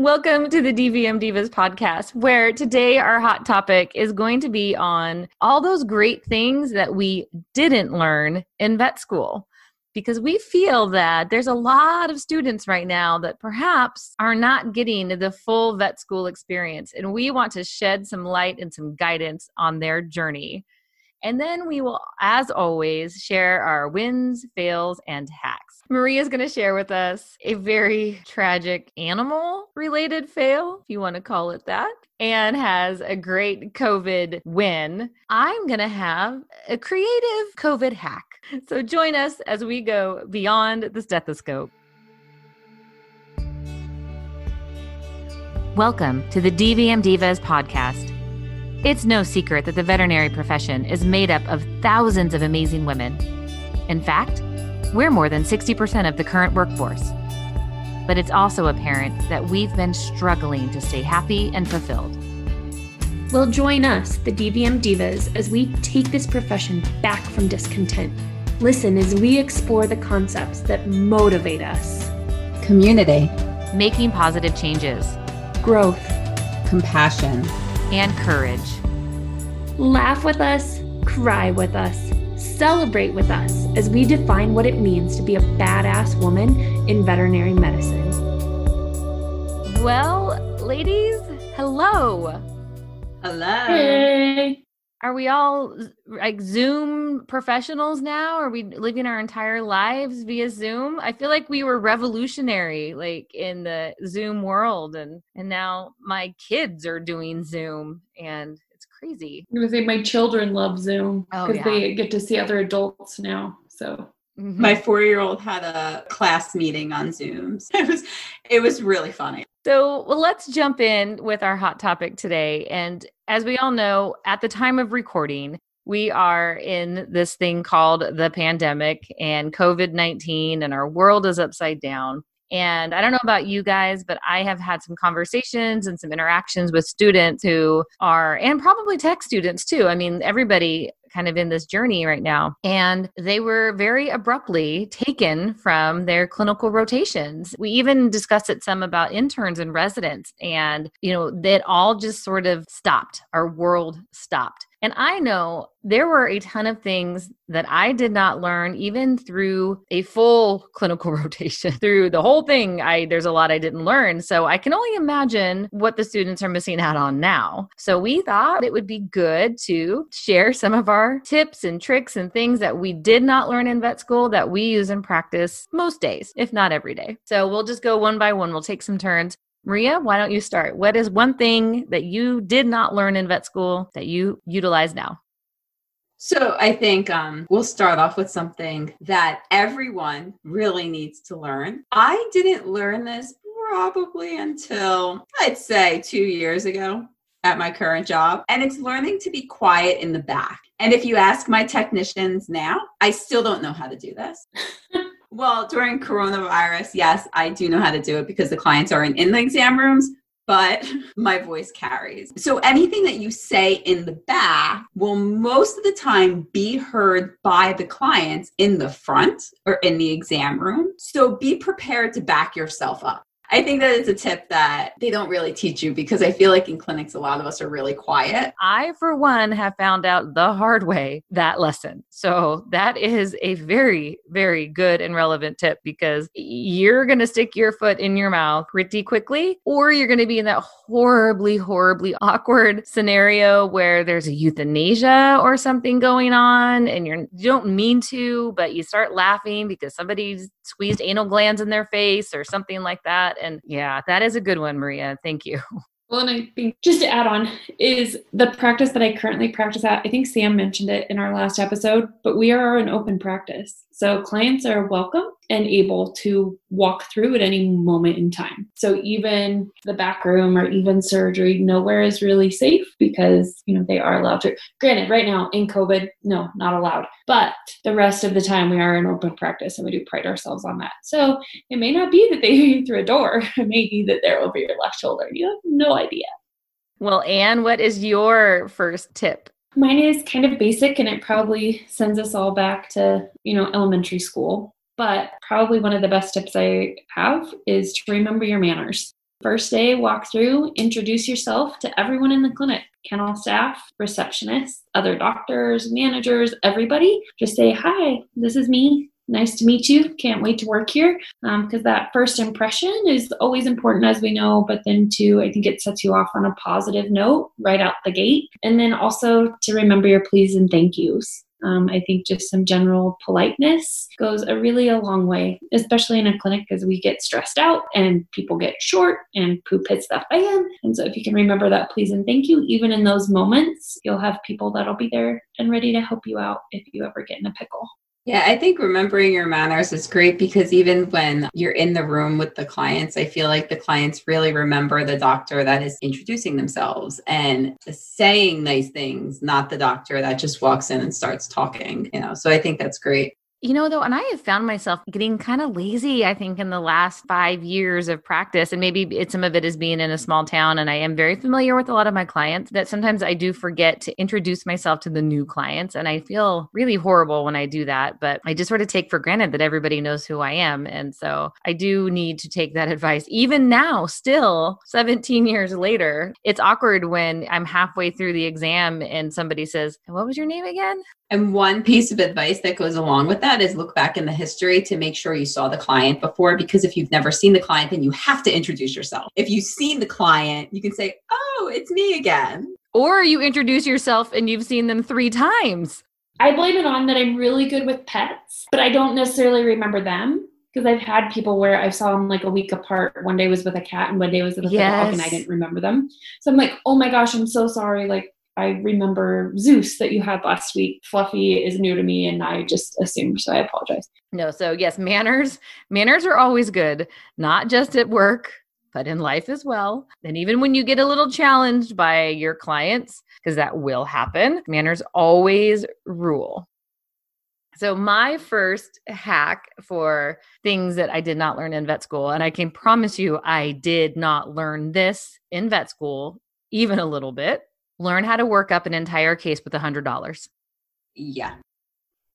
Welcome to the DVM Divas podcast, where today our hot topic is going to be on all those great things that we didn't learn in vet school. Because we feel that there's a lot of students right now that perhaps are not getting the full vet school experience, and we want to shed some light and some guidance on their journey. And then we will, as always, share our wins, fails, and hacks. Maria is going to share with us a very tragic animal related fail, if you want to call it that, and has a great COVID win. I'm going to have a creative COVID hack. So join us as we go beyond the stethoscope. Welcome to the DVM Divas podcast it's no secret that the veterinary profession is made up of thousands of amazing women. In fact, we're more than 60% of the current workforce. But it's also apparent that we've been struggling to stay happy and fulfilled. Well, join us, the DVM Divas, as we take this profession back from discontent. Listen as we explore the concepts that motivate us community, making positive changes, growth, compassion and courage. Laugh with us, cry with us, celebrate with us as we define what it means to be a badass woman in veterinary medicine. Well, ladies, hello. Hello. Hey are we all like Zoom professionals now? Are we living our entire lives via Zoom? I feel like we were revolutionary like in the Zoom world and and now my kids are doing Zoom and it's crazy. I'm gonna say my children love Zoom because oh, yeah. they get to see other adults now. So Mm-hmm. My four year old had a class meeting on Zooms. It was it was really funny. So well, let's jump in with our hot topic today. And as we all know, at the time of recording, we are in this thing called the pandemic and COVID 19, and our world is upside down. And I don't know about you guys, but I have had some conversations and some interactions with students who are, and probably tech students too. I mean, everybody kind of in this journey right now. And they were very abruptly taken from their clinical rotations. We even discussed it some about interns and residents, and, you know, that all just sort of stopped. Our world stopped. And I know there were a ton of things that I did not learn even through a full clinical rotation. through the whole thing, I there's a lot I didn't learn. So I can only imagine what the students are missing out on now. So we thought it would be good to share some of our tips and tricks and things that we did not learn in vet school that we use in practice most days, if not every day. So we'll just go one by one. We'll take some turns. Maria, why don't you start? What is one thing that you did not learn in vet school that you utilize now? So I think um, we'll start off with something that everyone really needs to learn. I didn't learn this probably until I'd say two years ago at my current job, and it's learning to be quiet in the back. And if you ask my technicians now, I still don't know how to do this. Well, during coronavirus, yes, I do know how to do it because the clients are in, in the exam rooms, but my voice carries. So anything that you say in the back will most of the time be heard by the clients in the front or in the exam room. So be prepared to back yourself up. I think that it's a tip that they don't really teach you because I feel like in clinics, a lot of us are really quiet. I, for one, have found out the hard way that lesson. So that is a very, very good and relevant tip because you're going to stick your foot in your mouth pretty quickly, or you're going to be in that horribly, horribly awkward scenario where there's a euthanasia or something going on and you're, you don't mean to, but you start laughing because somebody squeezed anal glands in their face or something like that and yeah, that is a good one, Maria. Thank you. Well, and I think just to add on is the practice that I currently practice at. I think Sam mentioned it in our last episode, but we are an open practice. So clients are welcome and able to walk through at any moment in time. So even the back room or even surgery, nowhere is really safe because, you know, they are allowed to. Granted, right now in COVID, no, not allowed. But the rest of the time we are in open practice and we do pride ourselves on that. So it may not be that they hear you through a door. It may be that they're over your left shoulder. You have no idea. Well, Anne, what is your first tip Mine is kind of basic and it probably sends us all back to, you know, elementary school. But probably one of the best tips I have is to remember your manners. First day, walk through, introduce yourself to everyone in the clinic kennel staff, receptionists, other doctors, managers, everybody. Just say, Hi, this is me. Nice to meet you. Can't wait to work here. Because um, that first impression is always important, as we know. But then, too, I think it sets you off on a positive note right out the gate. And then also to remember your please and thank yous. Um, I think just some general politeness goes a really a long way, especially in a clinic because we get stressed out and people get short and poop hits the fan. And so if you can remember that please and thank you, even in those moments, you'll have people that'll be there and ready to help you out if you ever get in a pickle. Yeah, I think remembering your manners is great because even when you're in the room with the clients, I feel like the clients really remember the doctor that is introducing themselves and saying nice things, not the doctor that just walks in and starts talking, you know. So I think that's great. You know, though, and I have found myself getting kind of lazy, I think, in the last five years of practice. And maybe it's some of it is being in a small town. And I am very familiar with a lot of my clients that sometimes I do forget to introduce myself to the new clients. And I feel really horrible when I do that. But I just sort of take for granted that everybody knows who I am. And so I do need to take that advice. Even now, still 17 years later, it's awkward when I'm halfway through the exam and somebody says, What was your name again? And one piece of advice that goes along with that is look back in the history to make sure you saw the client before. Because if you've never seen the client, then you have to introduce yourself. If you've seen the client, you can say, Oh, it's me again. Or you introduce yourself and you've seen them three times. I blame it on that I'm really good with pets, but I don't necessarily remember them because I've had people where I saw them like a week apart. One day was with a cat and one day was with a yes. dog, and I didn't remember them. So I'm like, oh my gosh, I'm so sorry. Like I remember Zeus that you had last week. Fluffy is new to me and I just assumed, so I apologize. No, so yes, manners, manners are always good, not just at work, but in life as well. And even when you get a little challenged by your clients, because that will happen, manners always rule. So, my first hack for things that I did not learn in vet school, and I can promise you I did not learn this in vet school even a little bit, learn how to work up an entire case with a $100. Yeah.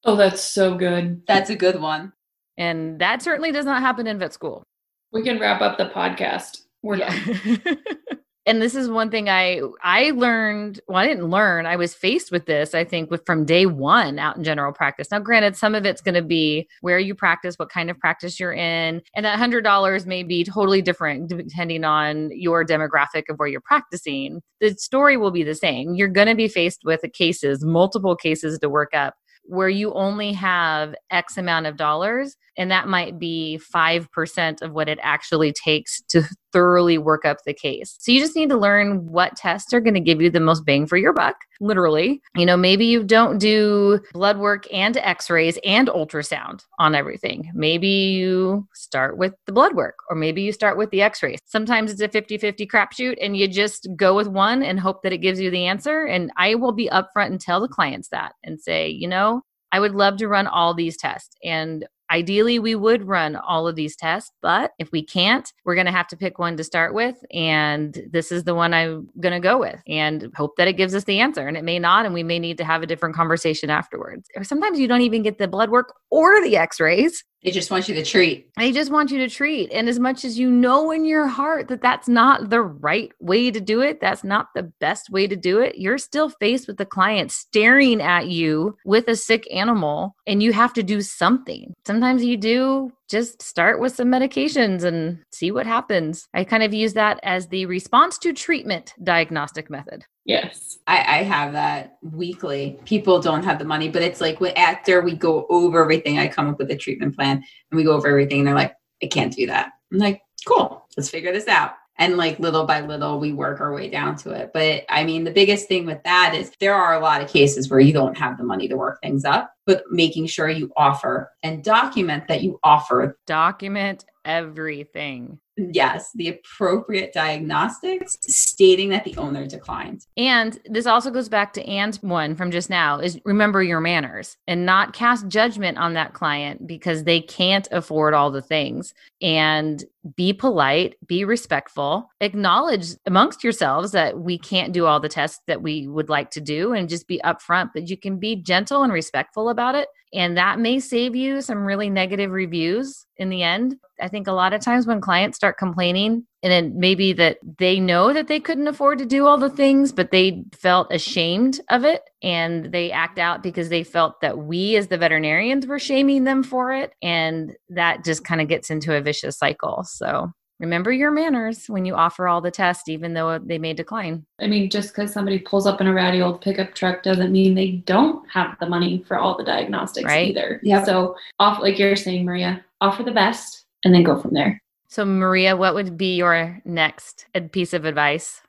Oh, that's so good. That's a good one. And that certainly does not happen in vet school. We can wrap up the podcast. We're yeah. done. and this is one thing I I learned. Well, I didn't learn. I was faced with this. I think with from day one out in general practice. Now, granted, some of it's going to be where you practice, what kind of practice you're in, and that hundred dollars may be totally different depending on your demographic of where you're practicing. The story will be the same. You're going to be faced with cases, multiple cases to work up where you only have X amount of dollars, and that might be 5% of what it actually takes to thoroughly work up the case. So you just need to learn what tests are going to give you the most bang for your buck, literally. You know, maybe you don't do blood work and x rays and ultrasound on everything. Maybe you start with the blood work, or maybe you start with the x rays. Sometimes it's a 50 50 crapshoot, and you just go with one and hope that it gives you the answer. And I will be upfront and tell the clients that and say, you know, I would love to run all these tests. And Ideally, we would run all of these tests, but if we can't, we're going to have to pick one to start with. And this is the one I'm going to go with and hope that it gives us the answer. And it may not, and we may need to have a different conversation afterwards. Or sometimes you don't even get the blood work or the x rays. They just want you to treat. They just want you to treat. And as much as you know in your heart that that's not the right way to do it, that's not the best way to do it, you're still faced with the client staring at you with a sick animal and you have to do something. Sometimes you do just start with some medications and see what happens. I kind of use that as the response to treatment diagnostic method. Yes. I, I, have that weekly. People don't have the money, but it's like after we go over everything, I come up with a treatment plan and we go over everything and they're like, I can't do that. I'm like, cool, let's figure this out and like little by little we work our way down to it. But i mean the biggest thing with that is there are a lot of cases where you don't have the money to work things up but making sure you offer and document that you offer. Document everything. Yes the appropriate diagnostics stating that the owner declined. And this also goes back to and one from just now is remember your manners and not cast judgment on that client because they can't afford all the things. And be polite be respectful acknowledge amongst yourselves that we can't do all the tests that we would like to do and just be upfront but you can be gentle and respectful about it and that may save you some really negative reviews in the end. I think a lot of times when clients start complaining, and it maybe that they know that they couldn't afford to do all the things, but they felt ashamed of it and they act out because they felt that we as the veterinarians were shaming them for it. And that just kind of gets into a vicious cycle. So remember your manners when you offer all the tests, even though they may decline. I mean, just because somebody pulls up in a ratty old pickup truck doesn't mean they don't have the money for all the diagnostics Right. either. Yep. So, off like you're saying, Maria, offer the best and then go from there. So, Maria, what would be your next piece of advice?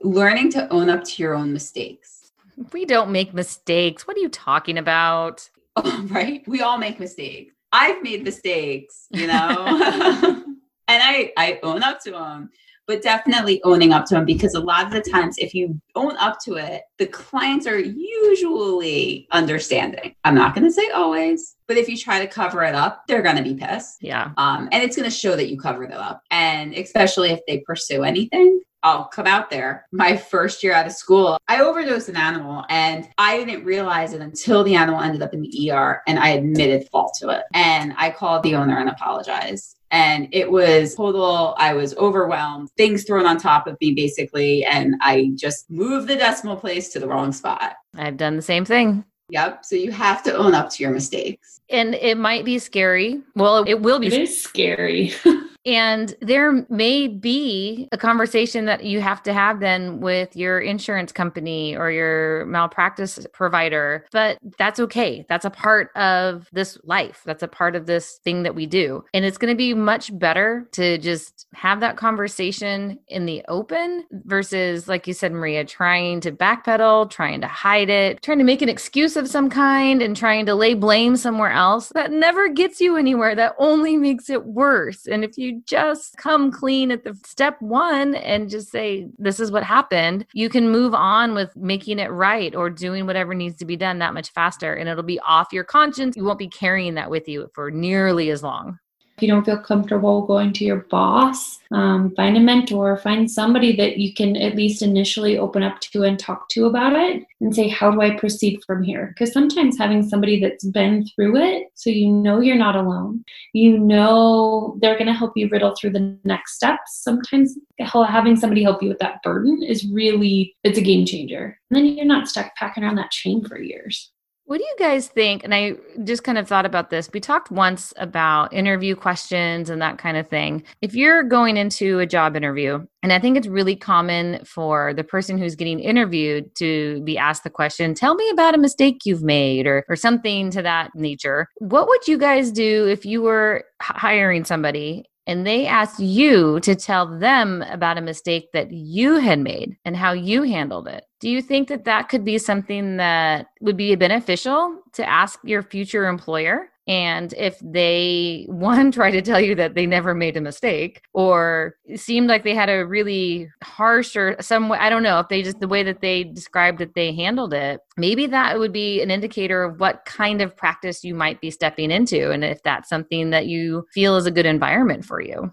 Learning to own up to your own mistakes. We don't make mistakes. What are you talking about? right? We all make mistakes. I've made mistakes, you know, and I I own up to them. But definitely owning up to them because a lot of the times, if you own up to it, the clients are usually understanding. I'm not going to say always, but if you try to cover it up, they're going to be pissed. Yeah. Um, and it's going to show that you covered it up. And especially if they pursue anything, I'll come out there. My first year out of school, I overdosed an animal and I didn't realize it until the animal ended up in the ER and I admitted fault to it. And I called the owner and apologized. And it was total, I was overwhelmed, things thrown on top of me basically. And I just moved the decimal place to the wrong spot. I've done the same thing. Yep. So you have to own up to your mistakes. And it might be scary. Well, it will be It is scary. And there may be a conversation that you have to have then with your insurance company or your malpractice provider, but that's okay. That's a part of this life. That's a part of this thing that we do. And it's going to be much better to just have that conversation in the open versus, like you said, Maria, trying to backpedal, trying to hide it, trying to make an excuse of some kind and trying to lay blame somewhere else. That never gets you anywhere. That only makes it worse. And if you just come clean at the step one and just say, this is what happened, you can move on with making it right or doing whatever needs to be done that much faster. And it'll be off your conscience. You won't be carrying that with you for nearly as long. If you don't feel comfortable going to your boss, um, find a mentor, find somebody that you can at least initially open up to and talk to about it and say, How do I proceed from here? Because sometimes having somebody that's been through it, so you know you're not alone, you know they're going to help you riddle through the next steps. Sometimes having somebody help you with that burden is really, it's a game changer. And then you're not stuck packing around that chain for years. What do you guys think? And I just kind of thought about this. We talked once about interview questions and that kind of thing. If you're going into a job interview, and I think it's really common for the person who's getting interviewed to be asked the question, tell me about a mistake you've made or, or something to that nature. What would you guys do if you were hiring somebody and they asked you to tell them about a mistake that you had made and how you handled it. Do you think that that could be something that would be beneficial to ask your future employer? And if they, one, try to tell you that they never made a mistake or seemed like they had a really harsh or some way, I don't know, if they just, the way that they described that they handled it, maybe that would be an indicator of what kind of practice you might be stepping into. And if that's something that you feel is a good environment for you.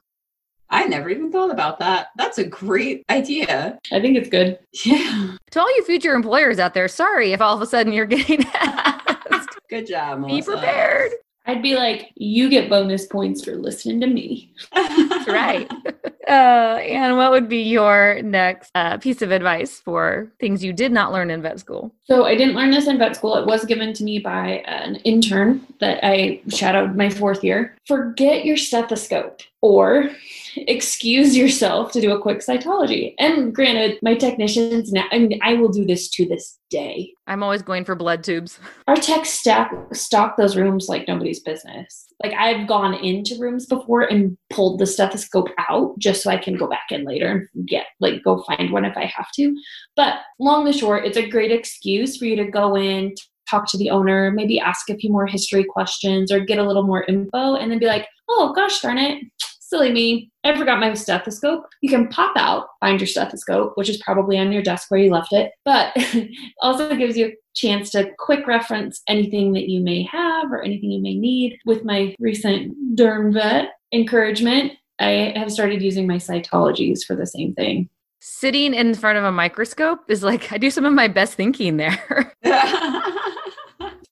I never even thought about that. That's a great idea. I think it's good. Yeah. To all you future employers out there, sorry if all of a sudden you're getting asked. Good job, Be prepared. I'd be like, you get bonus points for listening to me. That's right. Uh, and what would be your next uh, piece of advice for things you did not learn in vet school? So I didn't learn this in vet school. It was given to me by an intern that I shadowed my fourth year. Forget your stethoscope or excuse yourself to do a quick cytology. And granted, my technicians now, I mean, I will do this to this day. I'm always going for blood tubes. Our techs stack, stock those rooms like nobody's business. Like I've gone into rooms before and pulled the stethoscope out just so I can go back in later and get like go find one if I have to. But long and short, it's a great excuse for you to go in, talk to the owner, maybe ask a few more history questions or get a little more info, and then be like, "Oh gosh darn it, silly me, I forgot my stethoscope." You can pop out, find your stethoscope, which is probably on your desk where you left it, but also gives you a chance to quick reference anything that you may have or anything you may need. With my recent derm vet encouragement, I have started using my cytologies for the same thing. Sitting in front of a microscope is like I do some of my best thinking there.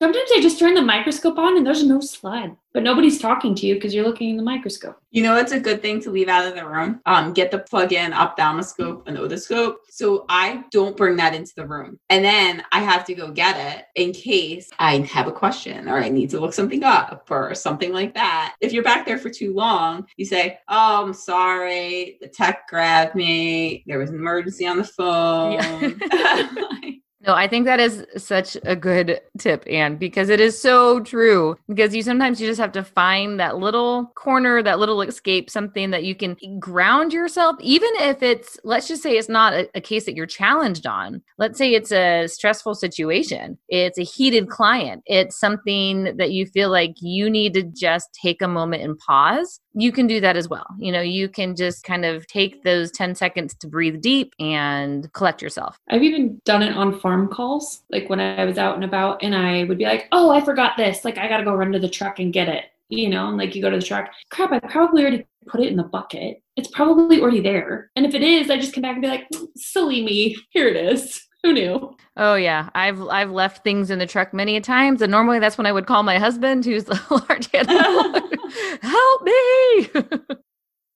Sometimes I just turn the microscope on and there's no slide, but nobody's talking to you because you're looking in the microscope. You know, it's a good thing to leave out of the room. Um, get the plug-in ophthalmoscope and otoscope. So I don't bring that into the room, and then I have to go get it in case I have a question or I need to look something up or something like that. If you're back there for too long, you say, "Oh, I'm sorry, the tech grabbed me. There was an emergency on the phone." Yeah. No, I think that is such a good tip, Anne, because it is so true. Because you sometimes you just have to find that little corner, that little escape, something that you can ground yourself, even if it's, let's just say it's not a, a case that you're challenged on. Let's say it's a stressful situation, it's a heated client, it's something that you feel like you need to just take a moment and pause. You can do that as well. You know, you can just kind of take those 10 seconds to breathe deep and collect yourself. I've even done it on farm calls, like when I was out and about, and I would be like, oh, I forgot this. Like, I got to go run to the truck and get it. You know, and like you go to the truck, crap, I probably already put it in the bucket. It's probably already there. And if it is, I just come back and be like, mm, silly me, here it is. Who knew? Oh yeah, I've I've left things in the truck many a times, and normally that's when I would call my husband, who's the large animal. Help me!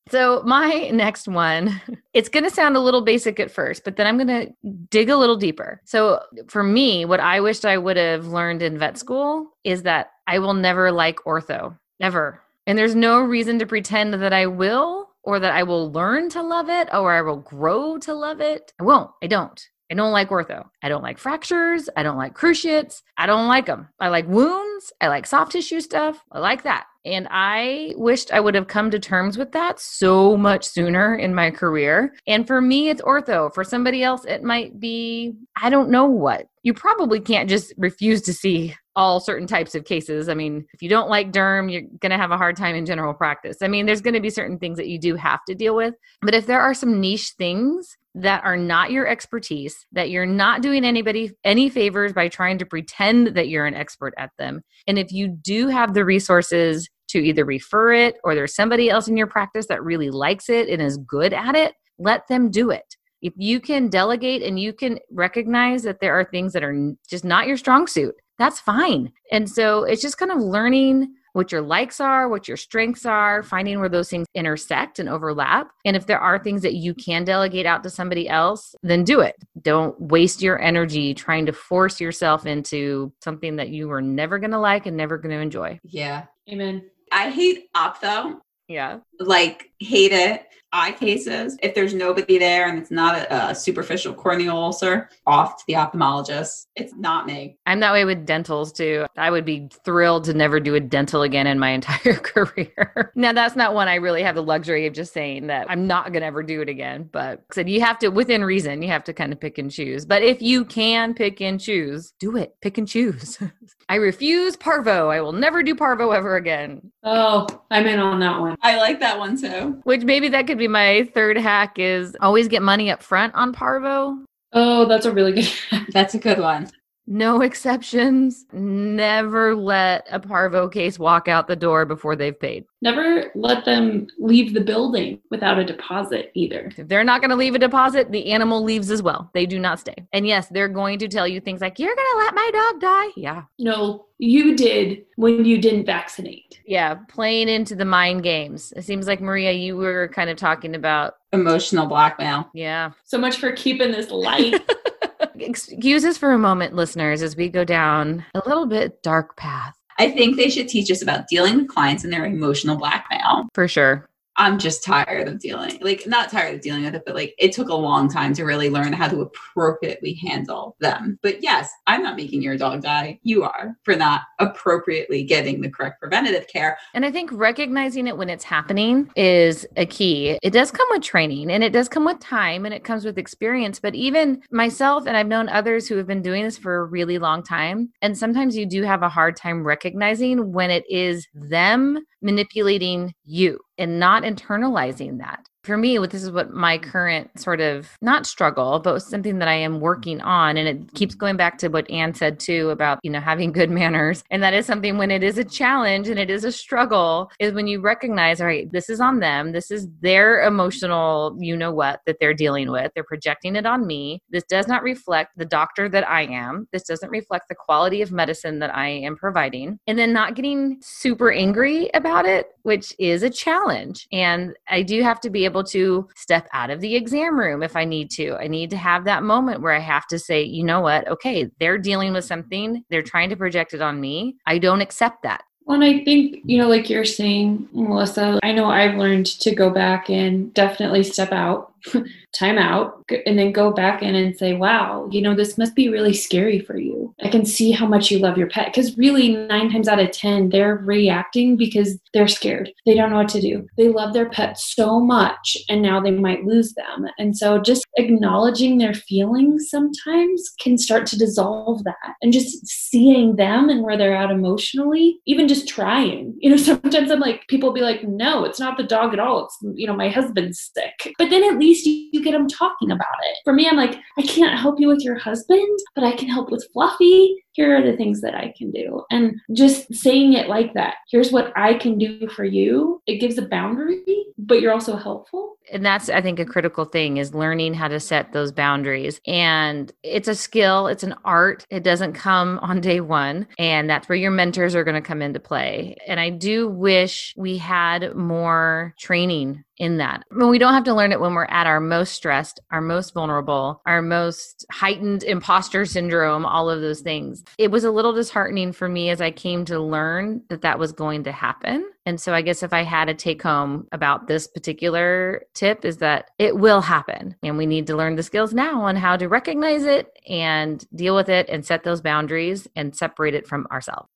So, my next one, it's going to sound a little basic at first, but then I'm going to dig a little deeper. So, for me, what I wished I would have learned in vet school is that I will never like ortho, ever. And there's no reason to pretend that I will or that I will learn to love it or I will grow to love it. I won't. I don't. I don't like ortho. I don't like fractures. I don't like cruciates. I don't like them. I like wounds. I like soft tissue stuff. I like that. And I wished I would have come to terms with that so much sooner in my career. And for me, it's ortho. For somebody else, it might be, I don't know what. You probably can't just refuse to see all certain types of cases. I mean, if you don't like derm, you're going to have a hard time in general practice. I mean, there's going to be certain things that you do have to deal with. But if there are some niche things that are not your expertise, that you're not doing anybody any favors by trying to pretend that you're an expert at them, and if you do have the resources to either refer it or there's somebody else in your practice that really likes it and is good at it, let them do it. If you can delegate and you can recognize that there are things that are just not your strong suit, that's fine. And so it's just kind of learning what your likes are, what your strengths are, finding where those things intersect and overlap. And if there are things that you can delegate out to somebody else, then do it. Don't waste your energy trying to force yourself into something that you are never going to like and never going to enjoy. Yeah. Amen. I hate ophtho. Yeah. Like, hate it eye cases. If there's nobody there and it's not a, a, superficial corneal ulcer, off to the ophthalmologist. It's not me. I'm that way with dentals too. I would be thrilled to never do a dental again in my entire career. now, that's not one I really have the luxury of just saying that I'm not going to ever do it again. But said you have to, within reason, you have to kind of pick and choose. But if you can pick and choose, do it. Pick and choose. I refuse parvo. I will never do parvo ever again. Oh, I'm in on that one. I like that one too. Which maybe that could be my third hack is always get money up front on parvo. Oh, that's a really good That's a good one. No exceptions. Never let a parvo case walk out the door before they've paid. Never let them leave the building without a deposit either. If they're not going to leave a deposit, the animal leaves as well. They do not stay. And yes, they're going to tell you things like, You're going to let my dog die. Yeah. No, you did when you didn't vaccinate. Yeah, playing into the mind games. It seems like, Maria, you were kind of talking about emotional blackmail. Yeah. So much for keeping this light. Excuses for a moment, listeners, as we go down a little bit dark path. I think they should teach us about dealing with clients and their emotional blackmail. For sure. I'm just tired of dealing, like not tired of dealing with it, but like it took a long time to really learn how to appropriately handle them. But yes, I'm not making your dog die. You are for not appropriately getting the correct preventative care. And I think recognizing it when it's happening is a key. It does come with training and it does come with time and it comes with experience. But even myself, and I've known others who have been doing this for a really long time. And sometimes you do have a hard time recognizing when it is them manipulating you and not internalizing that. for me, what this is what my current sort of not struggle, but something that I am working on. And it keeps mm-hmm. going back to what Anne said too about, you know, having good manners. And that is something when it is a challenge and it is a struggle, is when you recognize, all right, this is on them. This is their emotional, you know what, that they're dealing with. They're projecting it on me. This does not reflect the doctor that I am. This doesn't reflect the quality of medicine that I am providing. And then not getting super angry about it, which is a challenge. And I do have to be able to step out of the exam room if I need to. I need to have that moment where I have to say, you know what? Okay, they're dealing with something. They're trying to project it on me. I don't accept that. Well, and I think, you know, like you're saying, Melissa, I know I've learned to go back and definitely step out time out and then go back in and say, wow, you know, this must be really scary for you. I can see how much you love your pet. Because really, nine times out of 10, they're reacting because they're scared. They don't know what to do. They love their pet so much, and now they might lose them. And so just acknowledging their feelings sometimes can start to dissolve that. And just seeing them and where they're at emotionally, even just trying. You know, sometimes I'm like, people be like, no, it's not the dog at all. It's, you know, my husband's sick. But then at least least you, you get them talking about it. For me, I'm like, I can't help you with your husband, but I can help with Fluffy. Here are the things that I can do. And just saying it like that here's what I can do for you. It gives a boundary, but you're also helpful and that's i think a critical thing is learning how to set those boundaries and it's a skill it's an art it doesn't come on day one and that's where your mentors are going to come into play and i do wish we had more training in that. I mean, we don't have to learn it when we're at our most stressed, our most vulnerable, our most heightened imposter syndrome, all of those things. It was a little disheartening for me as I came to learn that that was going to happen. And so I guess if I had a take home about this particular tip is that it will happen and we need to learn the skills now on how to recognize it and deal with it and set those boundaries and separate it from ourselves.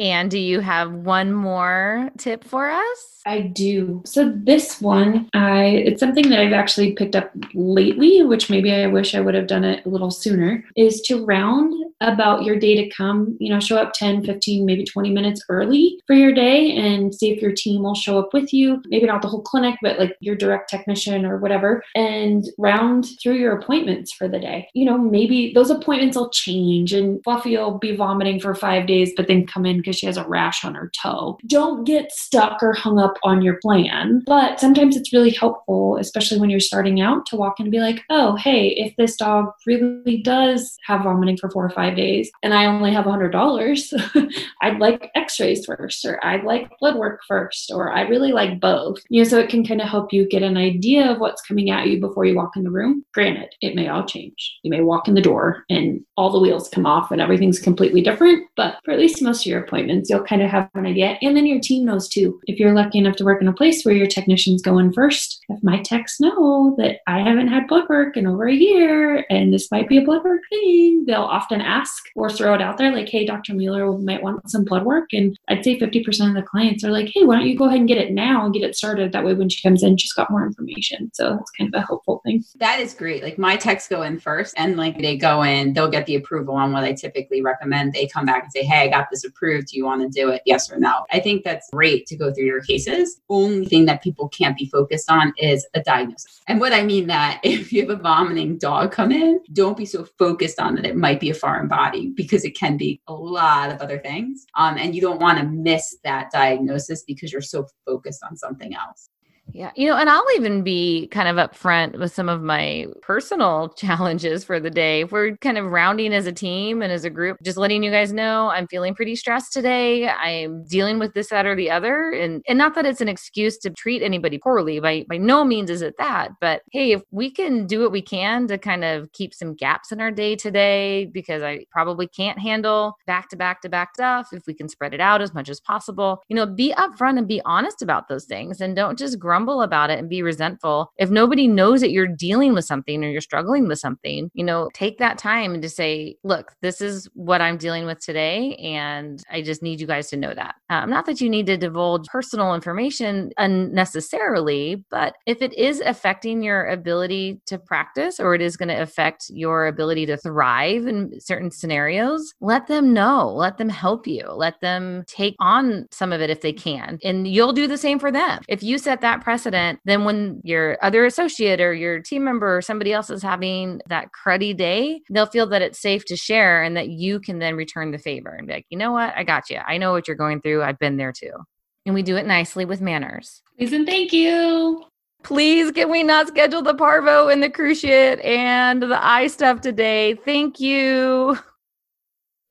And do you have one more tip for us? I do. So this one, I it's something that I've actually picked up lately, which maybe I wish I would have done it a little sooner, is to round about your day to come, you know, show up 10, 15, maybe 20 minutes early for your day and see if your team will show up with you. Maybe not the whole clinic, but like your direct technician or whatever, and round through your appointments for the day. You know, maybe those appointments will change and Fluffy will be vomiting for five days, but then come in because she has a rash on her toe. Don't get stuck or hung up on your plan, but sometimes it's really helpful, especially when you're starting out, to walk in and be like, oh, hey, if this dog really does have vomiting for four or five days and I only have a $100, I'd like x rays first, or I'd like blood work first, or I really like both. You know, so it can kind of help you get an idea of what's coming at you before you walk in the room. Granted, it may all change. You may walk in the door and all the wheels come off and everything's completely different, but for at least most of your appointments, you'll kind of have an idea. And then your team knows too. If you're lucky enough to work in a place where your technicians go in first, if my techs know that I haven't had blood work in over a year and this might be a blood work thing, they'll often ask or throw it out there like, hey, Dr. Mueller might want some blood work. And I'd say 50% of the clients are like, hey, why don't you go ahead and get it now and get it started? That way, when she comes in, she's got more information. So it's kind of a helpful thing. That is great. Like my techs go in first and like they go in, they'll get the approval on what I typically recommend. They come back and say, hey, I got this approved. Do you want to do it? Yes or no? I think that's great to go through your cases. Only thing that people can't be focused on is a diagnosis. And what I mean that if you have a vomiting dog come in, don't be so focused on that it might be a foreign body because it can be a lot of other things. Um, and you don't want to miss that diagnosis because you're so focused on something else. Yeah. You know, and I'll even be kind of upfront with some of my personal challenges for the day. We're kind of rounding as a team and as a group, just letting you guys know I'm feeling pretty stressed today. I'm dealing with this, that, or the other. And and not that it's an excuse to treat anybody poorly. By by no means is it that. But hey, if we can do what we can to kind of keep some gaps in our day today, because I probably can't handle back to back to back stuff, if we can spread it out as much as possible, you know, be upfront and be honest about those things and don't just grumble grumble about it and be resentful. If nobody knows that you're dealing with something or you're struggling with something, you know, take that time and to say, look, this is what I'm dealing with today. And I just need you guys to know that. Um, not that you need to divulge personal information unnecessarily, but if it is affecting your ability to practice or it is going to affect your ability to thrive in certain scenarios, let them know, let them help you, let them take on some of it if they can. And you'll do the same for them. If you set that precedent, then when your other associate or your team member or somebody else is having that cruddy day, they'll feel that it's safe to share and that you can then return the favor and be like, you know what? I got you. I know what you're going through. I've been there too. And we do it nicely with manners. Please and thank you. Please, can we not schedule the parvo and the cruciate and the eye stuff today? Thank you.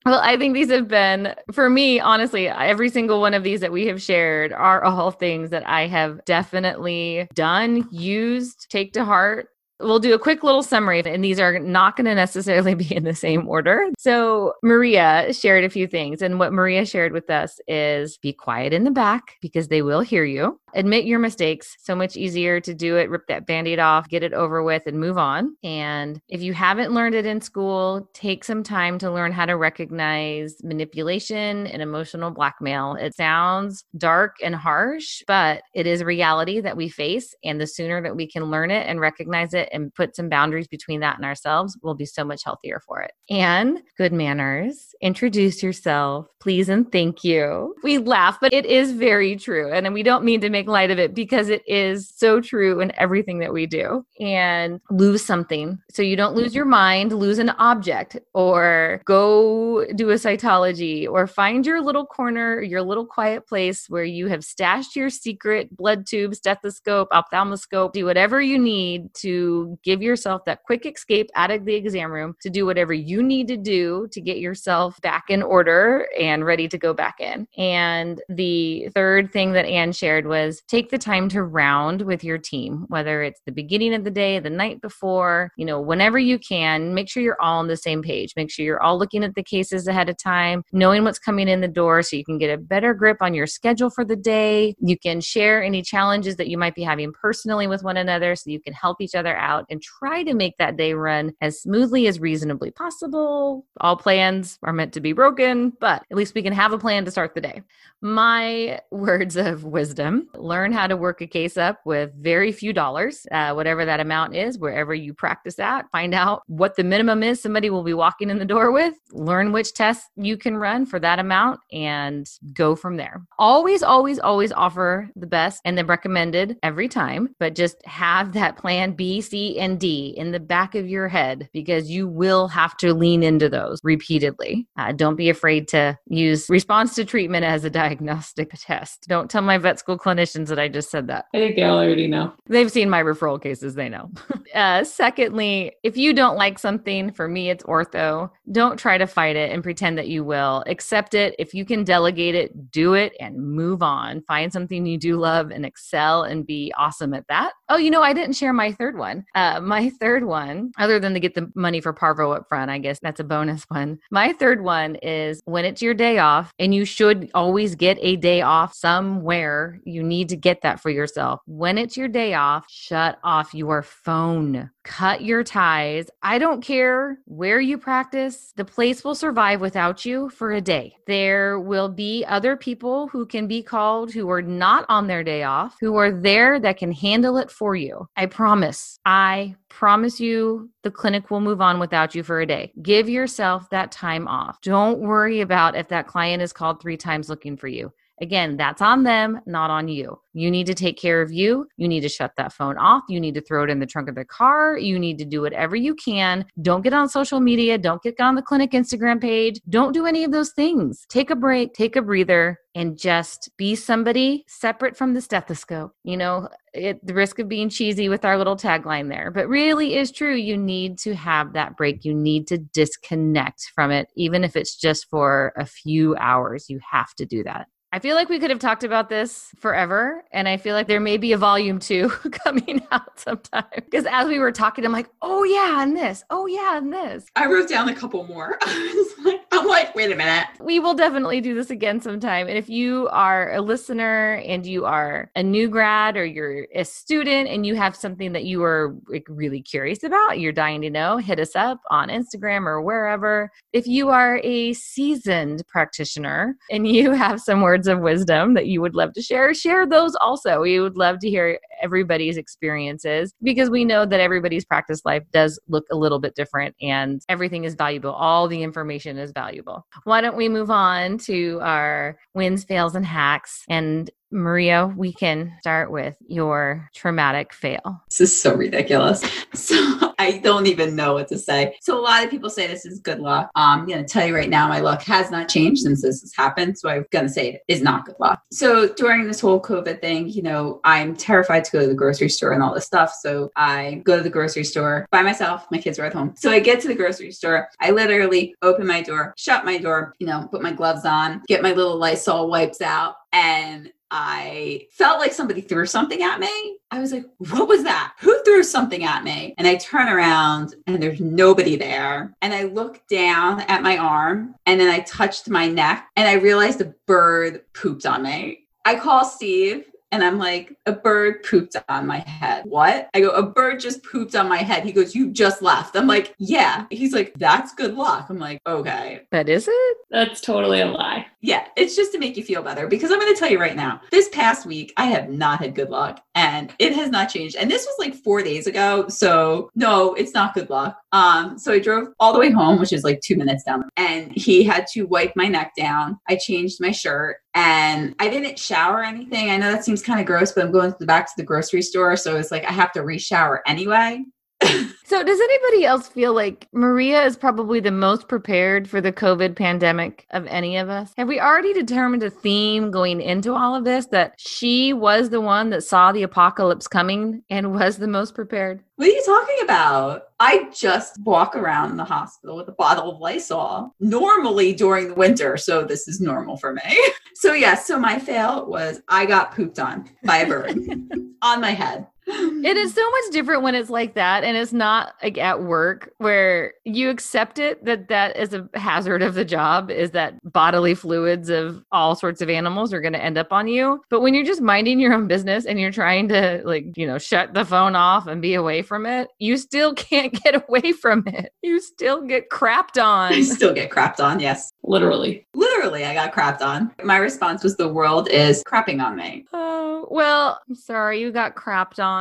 Well, I think these have been, for me, honestly, every single one of these that we have shared are all things that I have definitely done, used, take to heart, We'll do a quick little summary, and these are not going to necessarily be in the same order. So, Maria shared a few things, and what Maria shared with us is be quiet in the back because they will hear you. Admit your mistakes. So much easier to do it, rip that band aid off, get it over with, and move on. And if you haven't learned it in school, take some time to learn how to recognize manipulation and emotional blackmail. It sounds dark and harsh, but it is reality that we face. And the sooner that we can learn it and recognize it, and put some boundaries between that and ourselves, we'll be so much healthier for it. And good manners, introduce yourself, please and thank you. We laugh, but it is very true. And we don't mean to make light of it because it is so true in everything that we do. And lose something. So you don't lose your mind, lose an object, or go do a cytology, or find your little corner, your little quiet place where you have stashed your secret blood tube, stethoscope, ophthalmoscope, do whatever you need to give yourself that quick escape out of the exam room to do whatever you need to do to get yourself back in order and ready to go back in. And the third thing that Anne shared was take the time to round with your team, whether it's the beginning of the day, the night before, you know, whenever you can, make sure you're all on the same page. Make sure you're all looking at the cases ahead of time, knowing what's coming in the door so you can get a better grip on your schedule for the day. You can share any challenges that you might be having personally with one another so you can help each other out and try to make that day run as smoothly as reasonably possible. All plans are meant to be broken, but at least we can have a plan to start the day. My words of wisdom learn how to work a case up with very few dollars, uh, whatever that amount is, wherever you practice at. Find out what the minimum is somebody will be walking in the door with. Learn which tests you can run for that amount and go from there. Always, always, always offer the best and the recommended every time, but just have that plan B, C, and D in the back of your head because you will have to lean into those repeatedly. Uh, don't be afraid to use response to treatment as a diagnostic test. Don't tell my vet school clinicians that I just said that. I think they already know. They've seen my referral cases, they know. uh, secondly, if you don't like something, for me, it's ortho. Don't try to fight it and pretend that you will. Accept it. If you can delegate it, do it and move on. Find something you do love and excel and be awesome at that. Oh, you know, I didn't share my third one. Uh, my third one, other than to get the money for Parvo up front, I guess that's a bonus one. My third one is when it's your day off, and you should always get a day off somewhere. You need to get that for yourself. When it's your day off, shut off your phone. Cut your ties. I don't care where you practice, the place will survive without you for a day. There will be other people who can be called who are not on their day off, who are there that can handle it for you. I promise. I promise you the clinic will move on without you for a day. Give yourself that time off. Don't worry about if that client is called three times looking for you. Again, that's on them, not on you. You need to take care of you. You need to shut that phone off. You need to throw it in the trunk of the car. You need to do whatever you can. Don't get on social media. Don't get on the clinic Instagram page. Don't do any of those things. Take a break, take a breather, and just be somebody separate from the stethoscope. You know, it, the risk of being cheesy with our little tagline there, but really is true. You need to have that break. You need to disconnect from it, even if it's just for a few hours. You have to do that. I feel like we could have talked about this forever. And I feel like there may be a volume two coming out sometime. Because as we were talking, I'm like, oh, yeah, and this. Oh, yeah, and this. I wrote down a couple more. I'm like, wait a minute. We will definitely do this again sometime. And if you are a listener and you are a new grad or you're a student and you have something that you are like, really curious about, you're dying to know, hit us up on Instagram or wherever. If you are a seasoned practitioner and you have some words of wisdom that you would love to share, share those also. We would love to hear everybody's experiences because we know that everybody's practice life does look a little bit different and everything is valuable. All the information is valuable. Why don't we move on to our wins, fails, and hacks? And Maria, we can start with your traumatic fail. This is so ridiculous. So I don't even know what to say. So a lot of people say this is good luck. Um, I'm going to tell you right now, my luck has not changed since this has happened. So I'm going to say it is not good luck. So during this whole COVID thing, you know, I'm terrified to go to the grocery store and all this stuff. So I go to the grocery store by myself. My kids are at home. So I get to the grocery store. I literally open my door, shut my door, you know, put my gloves on, get my little Lysol wipes out, and I felt like somebody threw something at me. I was like, what was that? Who threw something at me? And I turn around and there's nobody there. And I look down at my arm and then I touched my neck and I realized a bird pooped on me. I call Steve and I'm like, a bird pooped on my head. What? I go, a bird just pooped on my head. He goes, You just left. I'm like, Yeah. He's like, That's good luck. I'm like, Okay. That is it? That's totally a lie. Yeah. It's just to make you feel better because I'm going to tell you right now, this past week, I have not had good luck and it has not changed. And this was like four days ago. So no, it's not good luck. Um, so I drove all the way home, which is like two minutes down, and he had to wipe my neck down. I changed my shirt and I didn't shower anything. I know that seems kind of gross, but I'm going to the back to the grocery store. So it's like I have to re-shower anyway. So, does anybody else feel like Maria is probably the most prepared for the COVID pandemic of any of us? Have we already determined a theme going into all of this that she was the one that saw the apocalypse coming and was the most prepared? What are you talking about? I just walk around the hospital with a bottle of Lysol normally during the winter. So this is normal for me. So, yes, yeah, so my fail was I got pooped on by a bird on my head. It is so much different when it's like that and it's not like at work where you accept it that that is a hazard of the job is that bodily fluids of all sorts of animals are going to end up on you. But when you're just minding your own business and you're trying to like, you know, shut the phone off and be away from it, you still can't get away from it. You still get crapped on. you still get crapped on, yes. Literally. Literally, I got crapped on. My response was the world is crapping on me. Oh, well, I'm sorry you got crapped on.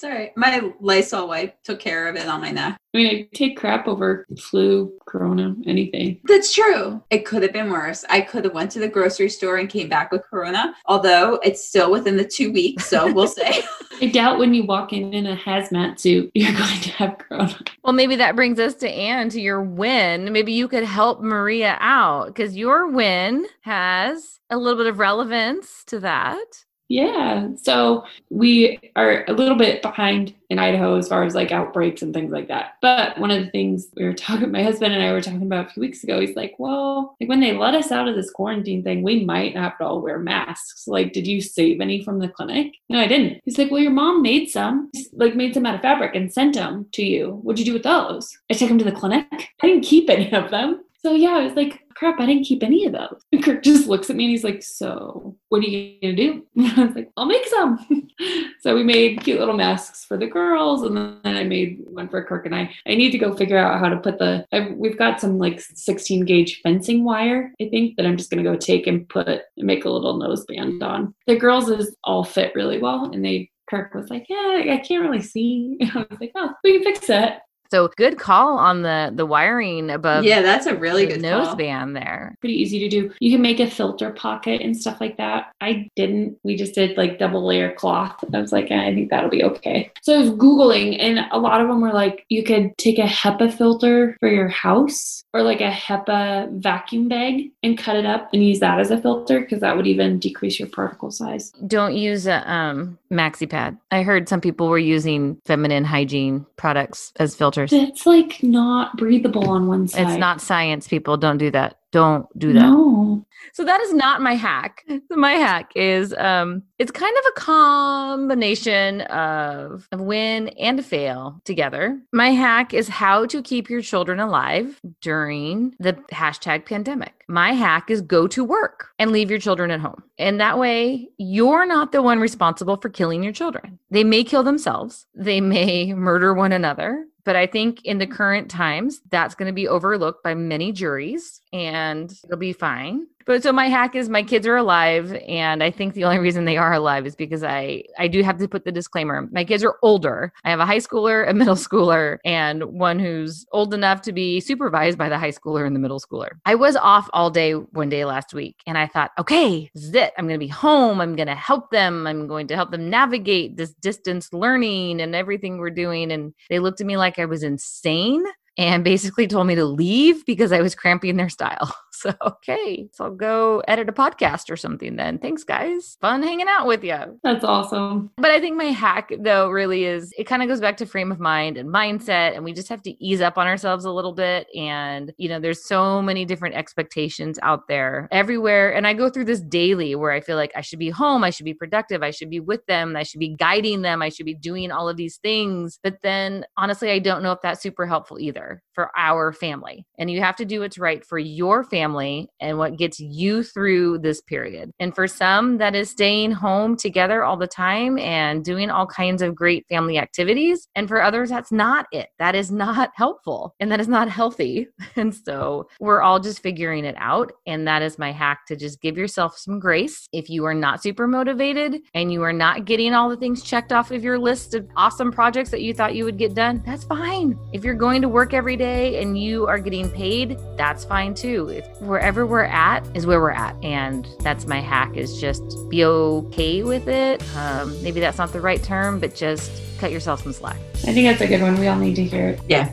It's all right. My Lysol wipe took care of it on my neck. I mean, I take crap over flu, corona, anything. That's true. It could have been worse. I could have went to the grocery store and came back with corona, although it's still within the two weeks. So we'll say. I doubt when you walk in in a hazmat suit, you're going to have corona. Well, maybe that brings us to Anne to your win. Maybe you could help Maria out because your win has a little bit of relevance to that. Yeah. So we are a little bit behind in Idaho as far as like outbreaks and things like that. But one of the things we were talking, my husband and I were talking about a few weeks ago, he's like, well, like when they let us out of this quarantine thing, we might have to all wear masks. Like, did you save any from the clinic? No, I didn't. He's like, well, your mom made some, like made some out of fabric and sent them to you. What'd you do with those? I took them to the clinic. I didn't keep any of them. So yeah, I was like, crap, I didn't keep any of those. And Kirk just looks at me and he's like, so what are you gonna do? And I was like, I'll make some. so we made cute little masks for the girls, and then I made one for Kirk and I. I need to go figure out how to put the. I've, we've got some like 16 gauge fencing wire, I think, that I'm just gonna go take and put and make a little nose band on. The girls is all fit really well, and they Kirk was like, "Yeah, I can't really see." I was like, "Oh, we can fix it." So good call on the the wiring above. Yeah, that's a really good nose call. band there. Pretty easy to do. You can make a filter pocket and stuff like that. I didn't. We just did like double layer cloth. I was like, I think that'll be okay. So I was googling, and a lot of them were like, you could take a HEPA filter for your house or like a HEPA vacuum bag and cut it up and use that as a filter because that would even decrease your particle size. Don't use a um, maxi pad. I heard some people were using feminine hygiene products as filters. It's like not breathable on one side. It's not science, people. Don't do that. Don't do that. No. So that is not my hack. My hack is um it's kind of a combination of a win and a fail together. My hack is how to keep your children alive during the hashtag pandemic. My hack is go to work and leave your children at home. And that way you're not the one responsible for killing your children. They may kill themselves. They may murder one another. But I think in the mm. current times, that's going to be overlooked by many juries and it'll be fine. But so my hack is my kids are alive, and I think the only reason they are alive is because I I do have to put the disclaimer. My kids are older. I have a high schooler, a middle schooler, and one who's old enough to be supervised by the high schooler and the middle schooler. I was off all day one day last week, and I thought, okay, this is it. I'm going to be home. I'm going to help them. I'm going to help them navigate this distance learning and everything we're doing. And they looked at me like I was insane and basically told me to leave because I was cramping their style. So, okay, so I'll go edit a podcast or something then. Thanks, guys. Fun hanging out with you. That's awesome. But I think my hack, though, really is it kind of goes back to frame of mind and mindset. And we just have to ease up on ourselves a little bit. And, you know, there's so many different expectations out there everywhere. And I go through this daily where I feel like I should be home, I should be productive, I should be with them, I should be guiding them, I should be doing all of these things. But then honestly, I don't know if that's super helpful either either for our family. And you have to do what's right for your family and what gets you through this period. And for some, that is staying home together all the time and doing all kinds of great family activities. And for others, that's not it. That is not helpful and that is not healthy. And so we're all just figuring it out. And that is my hack to just give yourself some grace. If you are not super motivated and you are not getting all the things checked off of your list of awesome projects that you thought you would get done, that's fine. If you're going to work every day and you are getting paid, that's fine too. If wherever we're at is where we're at. And that's my hack is just be okay with it. Um, maybe that's not the right term, but just cut yourself some slack. I think that's a good one. We all need to hear it. Yeah.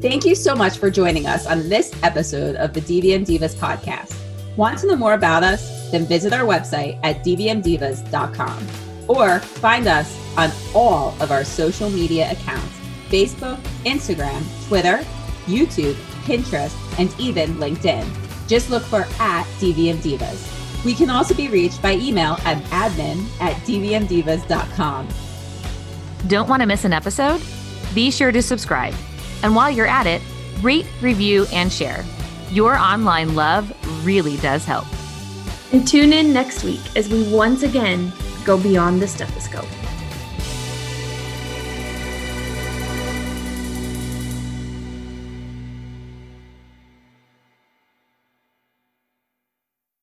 Thank you so much for joining us on this episode of the DVM Divas podcast. Want to know more about us? Then visit our website at dvmdivas.com or find us on all of our social media accounts Facebook, Instagram, Twitter, YouTube, Pinterest, and even LinkedIn. Just look for at DVM Divas. We can also be reached by email at admin at dvmdivas.com. Don't want to miss an episode? Be sure to subscribe. And while you're at it, rate, review, and share. Your online love really does help. And tune in next week as we once again go beyond the stethoscope.